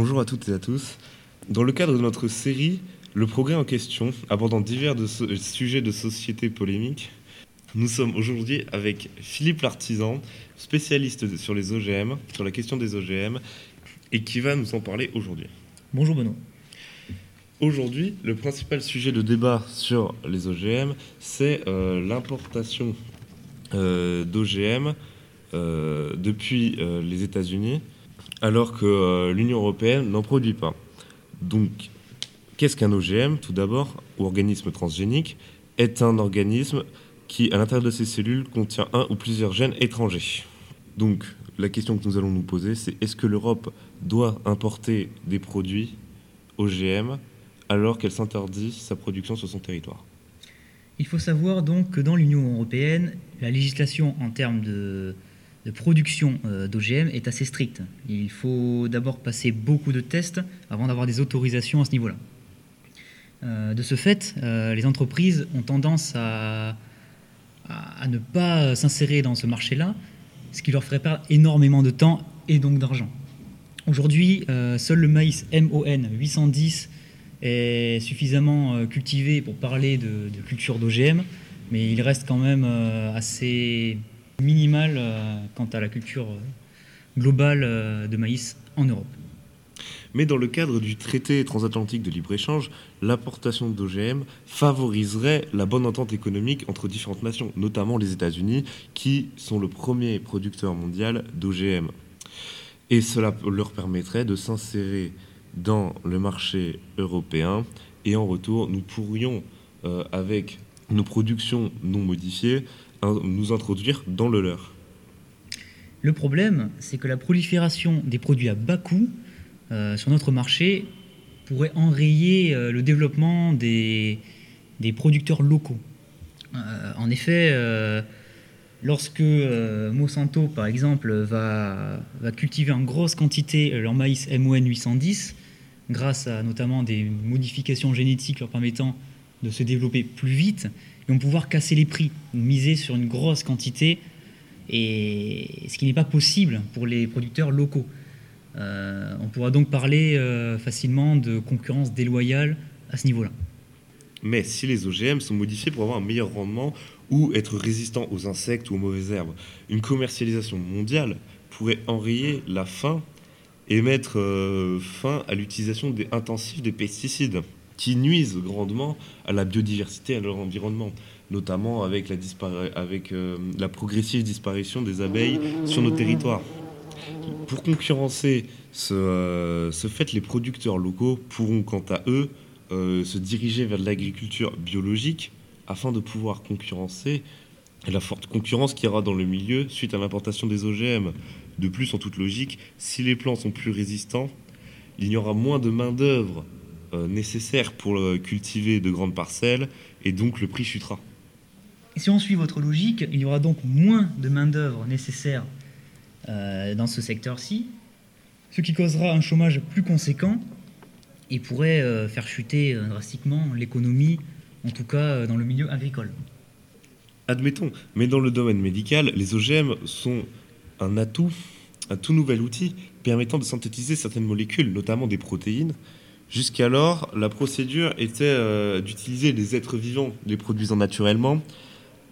Bonjour à toutes et à tous. Dans le cadre de notre série Le progrès en question, abordant divers de sujets de société polémiques, nous sommes aujourd'hui avec Philippe Lartisan, spécialiste sur les OGM, sur la question des OGM, et qui va nous en parler aujourd'hui. Bonjour Benoît. Aujourd'hui, le principal sujet de débat sur les OGM, c'est euh, l'importation euh, d'OGM euh, depuis les États-Unis, alors que l'Union européenne n'en produit pas. Donc, qu'est-ce qu'un OGM Tout d'abord, organisme transgénique est un organisme qui, à l'intérieur de ses cellules, contient un ou plusieurs gènes étrangers. Donc, la question que nous allons nous poser, c'est est-ce que l'Europe doit importer des produits OGM alors qu'elle s'interdit sa production sur son territoire? Il faut savoir donc que dans l'Union européenne, la législation en termes de, production euh, d'OGM est assez stricte. Il faut d'abord passer beaucoup de tests avant d'avoir des autorisations à ce niveau-là. Euh, de ce fait, euh, les entreprises ont tendance à, ne pas s'insérer dans ce marché-là, ce qui leur ferait perdre énormément de temps et donc d'argent. Aujourd'hui, seul le maïs MON 810 est suffisamment cultivé pour parler de, culture d'OGM, mais il reste quand même assez minimal euh, quant à la culture globale de maïs en Europe. Mais dans le cadre du traité transatlantique de libre-échange, l'importation d'OGM favoriserait la bonne entente économique entre différentes nations, notamment les États-Unis, qui sont le premier producteur mondial d'OGM. Et cela leur permettrait de s'insérer dans le marché européen et en retour, nous pourrions, euh, avec nos productions non modifiées, nous introduire dans le leur. Le problème, c'est que la prolifération des produits à bas coût euh, sur notre marché pourrait enrayer euh, le développement des, des producteurs locaux. en effet, lorsque Monsanto, par exemple, va, va, cultiver en grosse quantité leur maïs MON 810, grâce à notamment des modifications génétiques leur permettant de se développer plus vite, ils vont pouvoir casser les prix, miser sur une grosse quantité, et ce qui n'est pas possible pour les producteurs locaux. Euh, on pourra donc parler euh, facilement de concurrence déloyale à ce niveau-là. Mais si les OGM sont modifiés pour avoir un meilleur rendement ou être résistants aux insectes ou aux mauvaises herbes, une commercialisation mondiale pourrait enrayer la faim et mettre euh, fin à l'utilisation intensive des pesticides qui nuisent grandement à la biodiversité et à leur environnement, notamment avec euh, la progressive disparition des abeilles sur nos territoires. Pour concurrencer ce, euh, ce, fait, les producteurs locaux pourront quant à eux se diriger vers l'agriculture biologique afin de pouvoir concurrencer la forte concurrence qu'il y aura dans le milieu suite à l'importation des OGM. De plus, en toute logique, si les plants sont plus résistants, il y aura moins de main-d'œuvre euh, nécessaire pour euh, cultiver de grandes parcelles et donc le prix chutera. si on suit votre logique, il y aura donc moins de main-d'œuvre nécessaire euh, dans ce secteur-ci, ce qui causera un chômage plus conséquent et pourrait faire chuter drastiquement l'économie, en tout cas dans le milieu agricole. Admettons, mais dans le domaine médical, les OGM sont un atout, un tout nouvel outil permettant de synthétiser certaines molécules, notamment des protéines. Jusqu'alors, la procédure était euh, d'utiliser les êtres vivants les produisant naturellement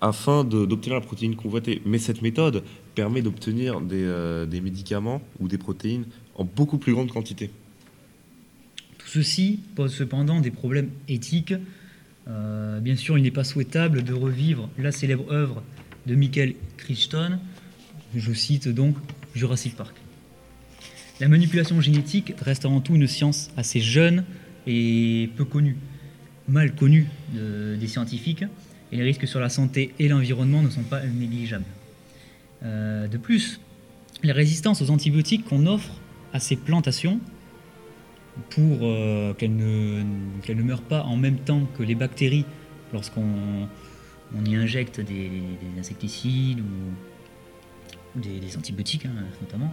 afin d'obtenir la protéine convoitée. Mais cette méthode permet d'obtenir des, euh, des, médicaments ou des protéines en beaucoup plus grande quantité. Tout ceci pose cependant des problèmes éthiques. Euh, bien sûr, il n'est pas souhaitable de revivre la célèbre œuvre de Michael Crichton, je cite donc Jurassic Park. La manipulation génétique reste avant tout une science assez jeune et peu connue, mal connue des scientifiques, et les risques sur la santé et l'environnement ne sont pas négligeables. Euh, de plus, les résistances aux antibiotiques qu'on offre à ces plantations pour euh, qu'elles ne, meurent pas en même temps que les bactéries lorsqu'on y injecte des, des insecticides ou des, antibiotiques hein, notamment,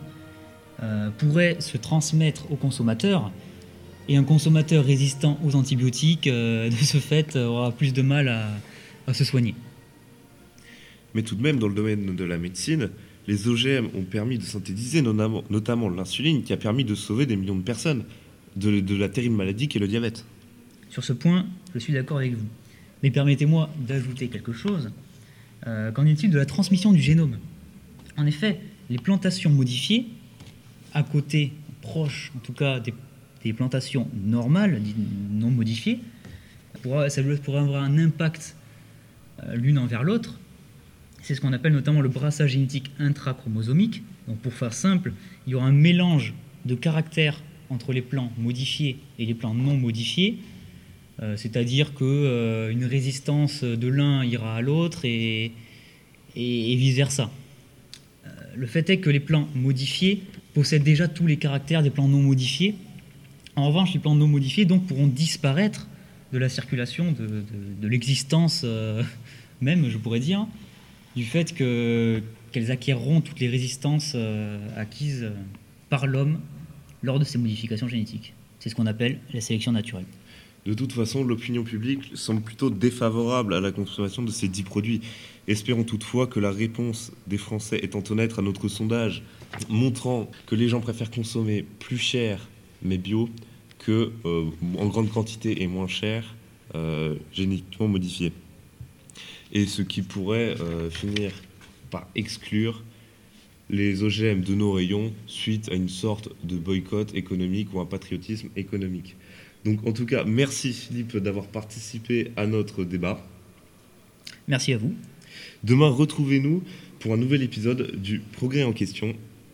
euh, pourrait se transmettre au consommateur. Et un consommateur résistant aux antibiotiques, euh, de ce fait, aura plus de mal à, se soigner. Mais tout de même, dans le domaine de la médecine, Les OGM ont permis de synthétiser notamment, notamment l'insuline qui a permis de sauver des millions de personnes de, de la terrible maladie qu'est le diabète. Sur ce point, je suis d'accord avec vous. Mais permettez-moi d'ajouter quelque chose. Euh, qu'en est-il de la transmission du génome? En effet, les plantations modifiées, à côté, proches en tout cas des, plantations normales, non modifiées, ça pourrait avoir un impact euh, l'une envers l'autre. C'est ce qu'on appelle notamment le brassage génétique intrachromosomique. Donc pour faire simple, il y aura un mélange de caractères entre les plants modifiés et les plants non modifiés. Euh, c'est-à-dire qu'une euh, une résistance de l'un ira à l'autre et, vice-versa. Euh, le fait est que les plants modifiés possèdent déjà tous les caractères des plants non modifiés. En revanche, les plants non modifiés donc, pourront disparaître de la circulation, de, l'existence euh, même, je pourrais dire, du fait que, qu'elles acquerront toutes les résistances euh, acquises par l'homme lors de ces modifications génétiques. C'est ce qu'on appelle la sélection naturelle. De toute façon, l'opinion publique semble plutôt défavorable à la consommation de ces dix produits. Espérons toutefois que la réponse des Français étant honnête à notre sondage, montrant que les gens préfèrent consommer plus cher mais bio que euh, en grande quantité et moins cher euh, génétiquement modifié. Et ce qui pourrait euh, finir par exclure les OGM de nos rayons suite à une sorte de boycott économique ou un patriotisme économique. Donc en tout cas, merci Philippe d'avoir participé à notre débat. Merci à vous. Demain, retrouvez-nous pour un nouvel épisode du Progrès en question